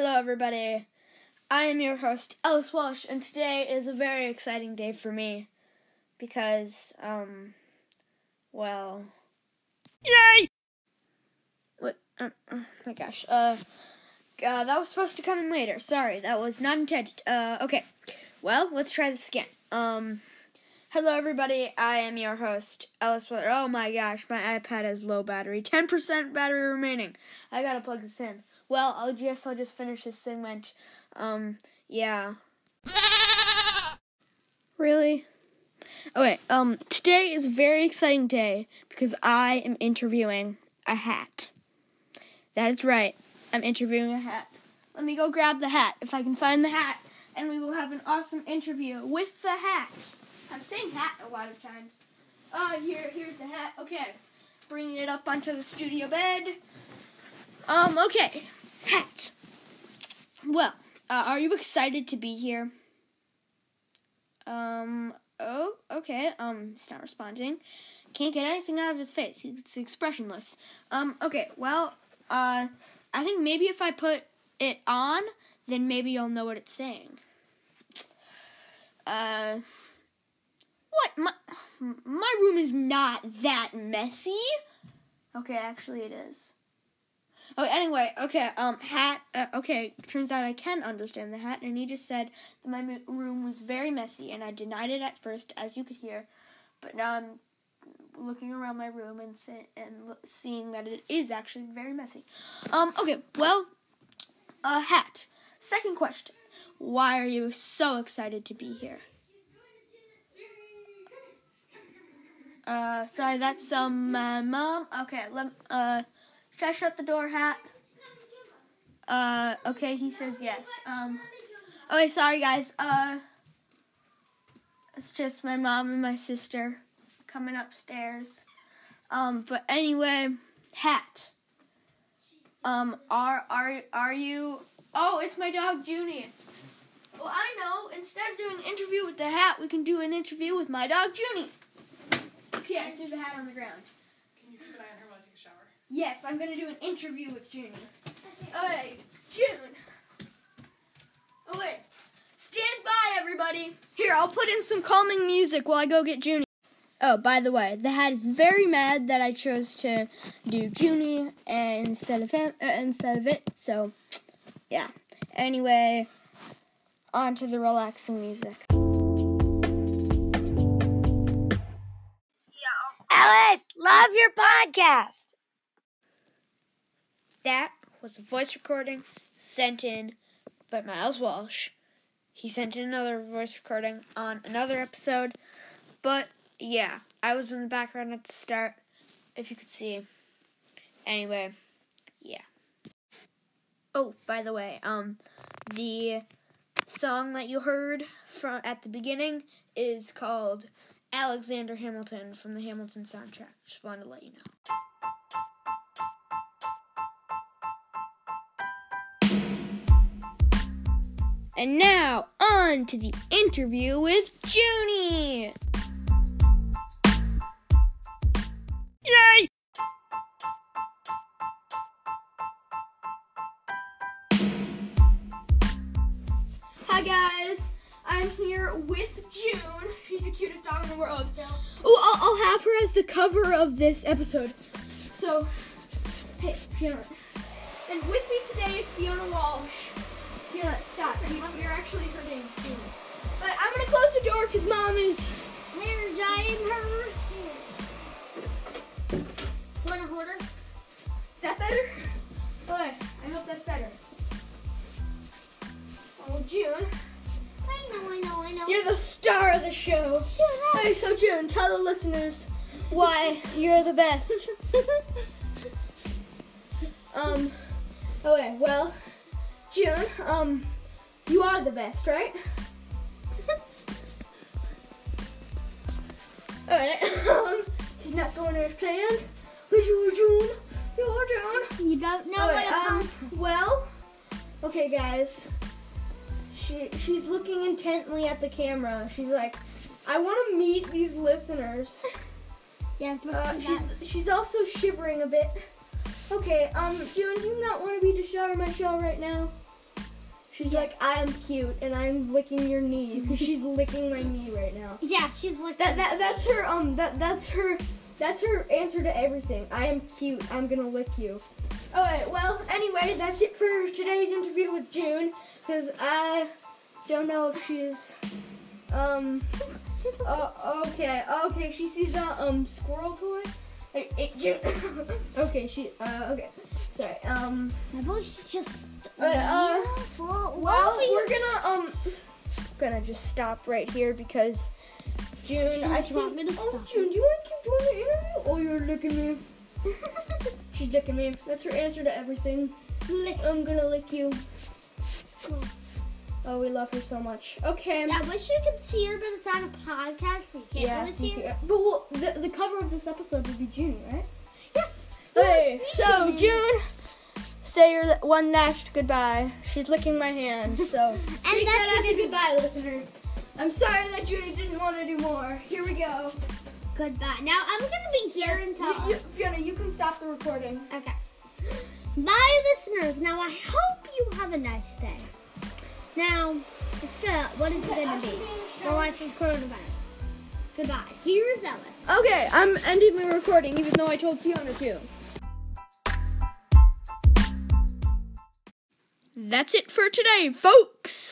Hello, everybody. I am your host, Ellis Walsh, and today is a very exciting day for me because, um, well, Yay! what? Uh, oh my gosh. Uh, uh, that was supposed to come in later. Sorry, that was not intended. Uh, okay. Well, let's try this again. Um, hello, everybody. I am your host, Ellis Walsh. Oh my gosh, my iPad has low battery. 10% battery remaining. I gotta plug this in. Well, I'll just I'll just finish this segment. Um, yeah. Really? Okay, um today is a very exciting day because I am interviewing a hat. That is right. I'm interviewing a hat. Let me go grab the hat if I can find the hat and we will have an awesome interview with the hat. I'm saying hat a lot of times. Uh here here's the hat. Okay. Bringing it up onto the studio bed. Um okay hat. Well, uh, are you excited to be here? Um, oh, okay. Um, he's not responding. Can't get anything out of his face. He's expressionless. Um, okay, well, uh, I think maybe if I put it on, then maybe you'll know what it's saying. Uh, what? My, my room is not that messy. Okay, actually it is. Oh, anyway, okay, um, hat, uh, okay, turns out I can understand the hat, and he just said that my room was very messy, and I denied it at first, as you could hear, but now I'm looking around my room and and lo- seeing that it is actually very messy. Um, okay, well, a hat. Second question. Why are you so excited to be here? Uh, sorry, that's, um, my mom. Okay, let, uh, should I shut the door, Hat? Uh, okay, he says yes. Um, okay, sorry guys. Uh, it's just my mom and my sister coming upstairs. Um, but anyway, Hat. Um, are are are you? Oh, it's my dog Junie. Well, I know. Instead of doing an interview with the hat, we can do an interview with my dog Junie. Okay, I threw the hat on the ground. Can you keep an eye on her while I take a shower? Yes, I'm gonna do an interview with Junie. Okay, June. Oh wait, stand by, everybody. Here, I'll put in some calming music while I go get Junie. Oh, by the way, the hat is very mad that I chose to do Junie instead of him uh, instead of it. So, yeah. Anyway, on to the relaxing music. Yeah. Alice, love your podcast. That was a voice recording sent in by Miles Walsh. He sent in another voice recording on another episode. But yeah, I was in the background at the start, if you could see. Anyway, yeah. Oh, by the way, um, the song that you heard from at the beginning is called Alexander Hamilton from the Hamilton soundtrack. Just wanted to let you know. And now, on to the interview with Junie. Yay! Hi guys, I'm here with June. She's the cutest dog in the world. Oh, I'll, I'll have her as the cover of this episode. So, hey, Fiona. And with me today is Fiona Walsh. Fiona, stop. You, you're actually hurting June. But I'm gonna close the door because mom is energizing her. Want to hold her? Is that better? Okay, I hope that's better. Oh, June, I know, I know, I know. you're the star of the show. Hey, so June, tell the listeners why you're the best. um, okay, well, June, um, you are the best, right? Alright, um, she's not going as planned. But you, June, you're June. You don't know Alright, what um, well, okay, guys. She she's looking intently at the camera. She's like, I want to meet these listeners. Yeah, Uh, she's she's also shivering a bit. Okay, um, June, do you not want to be the shower my show right now? She's Yes. like, I am cute, and I'm licking your knee. She's licking my knee right now. Yeah, she's licking. That, that that's her um that that's her that's her answer to everything. I am cute. I'm gonna lick you. Alright, well anyway, that's it for today's interview with June. Cause I don't know if she's um uh, okay, okay, she sees a um squirrel toy. Okay, she uh okay. Sorry. Um My voice just. Uh, uh, well, well, we're gonna um gonna just stop right here because June, June, I want think- me to stop oh. June, do you want to keep doing the interview? Oh, you're licking me. She's licking me. That's her answer to everything. Lick. I'm gonna lick you. Oh, we love her so much. Okay. I wish you could see her, but it's on a podcast, so you can't Yeah, really see her. But well, the, the cover of this episode would be June, right? Yes. Hey, so June. June, say your one last goodbye. She's licking my hand, so And take that that's as a a goodbye, listeners. I'm sorry that Judy didn't want to do more. Here we go. Goodbye. Now I'm gonna be here until. You, you, Fiona, you can stop the recording. Okay. Bye, listeners. Now I hope you have a nice day. Now, it's good. What is it gonna be? The life of coronavirus. Goodbye. Here is Ellis. Okay, I'm ending the recording, even though I told Fiona to. That's it for today, folks.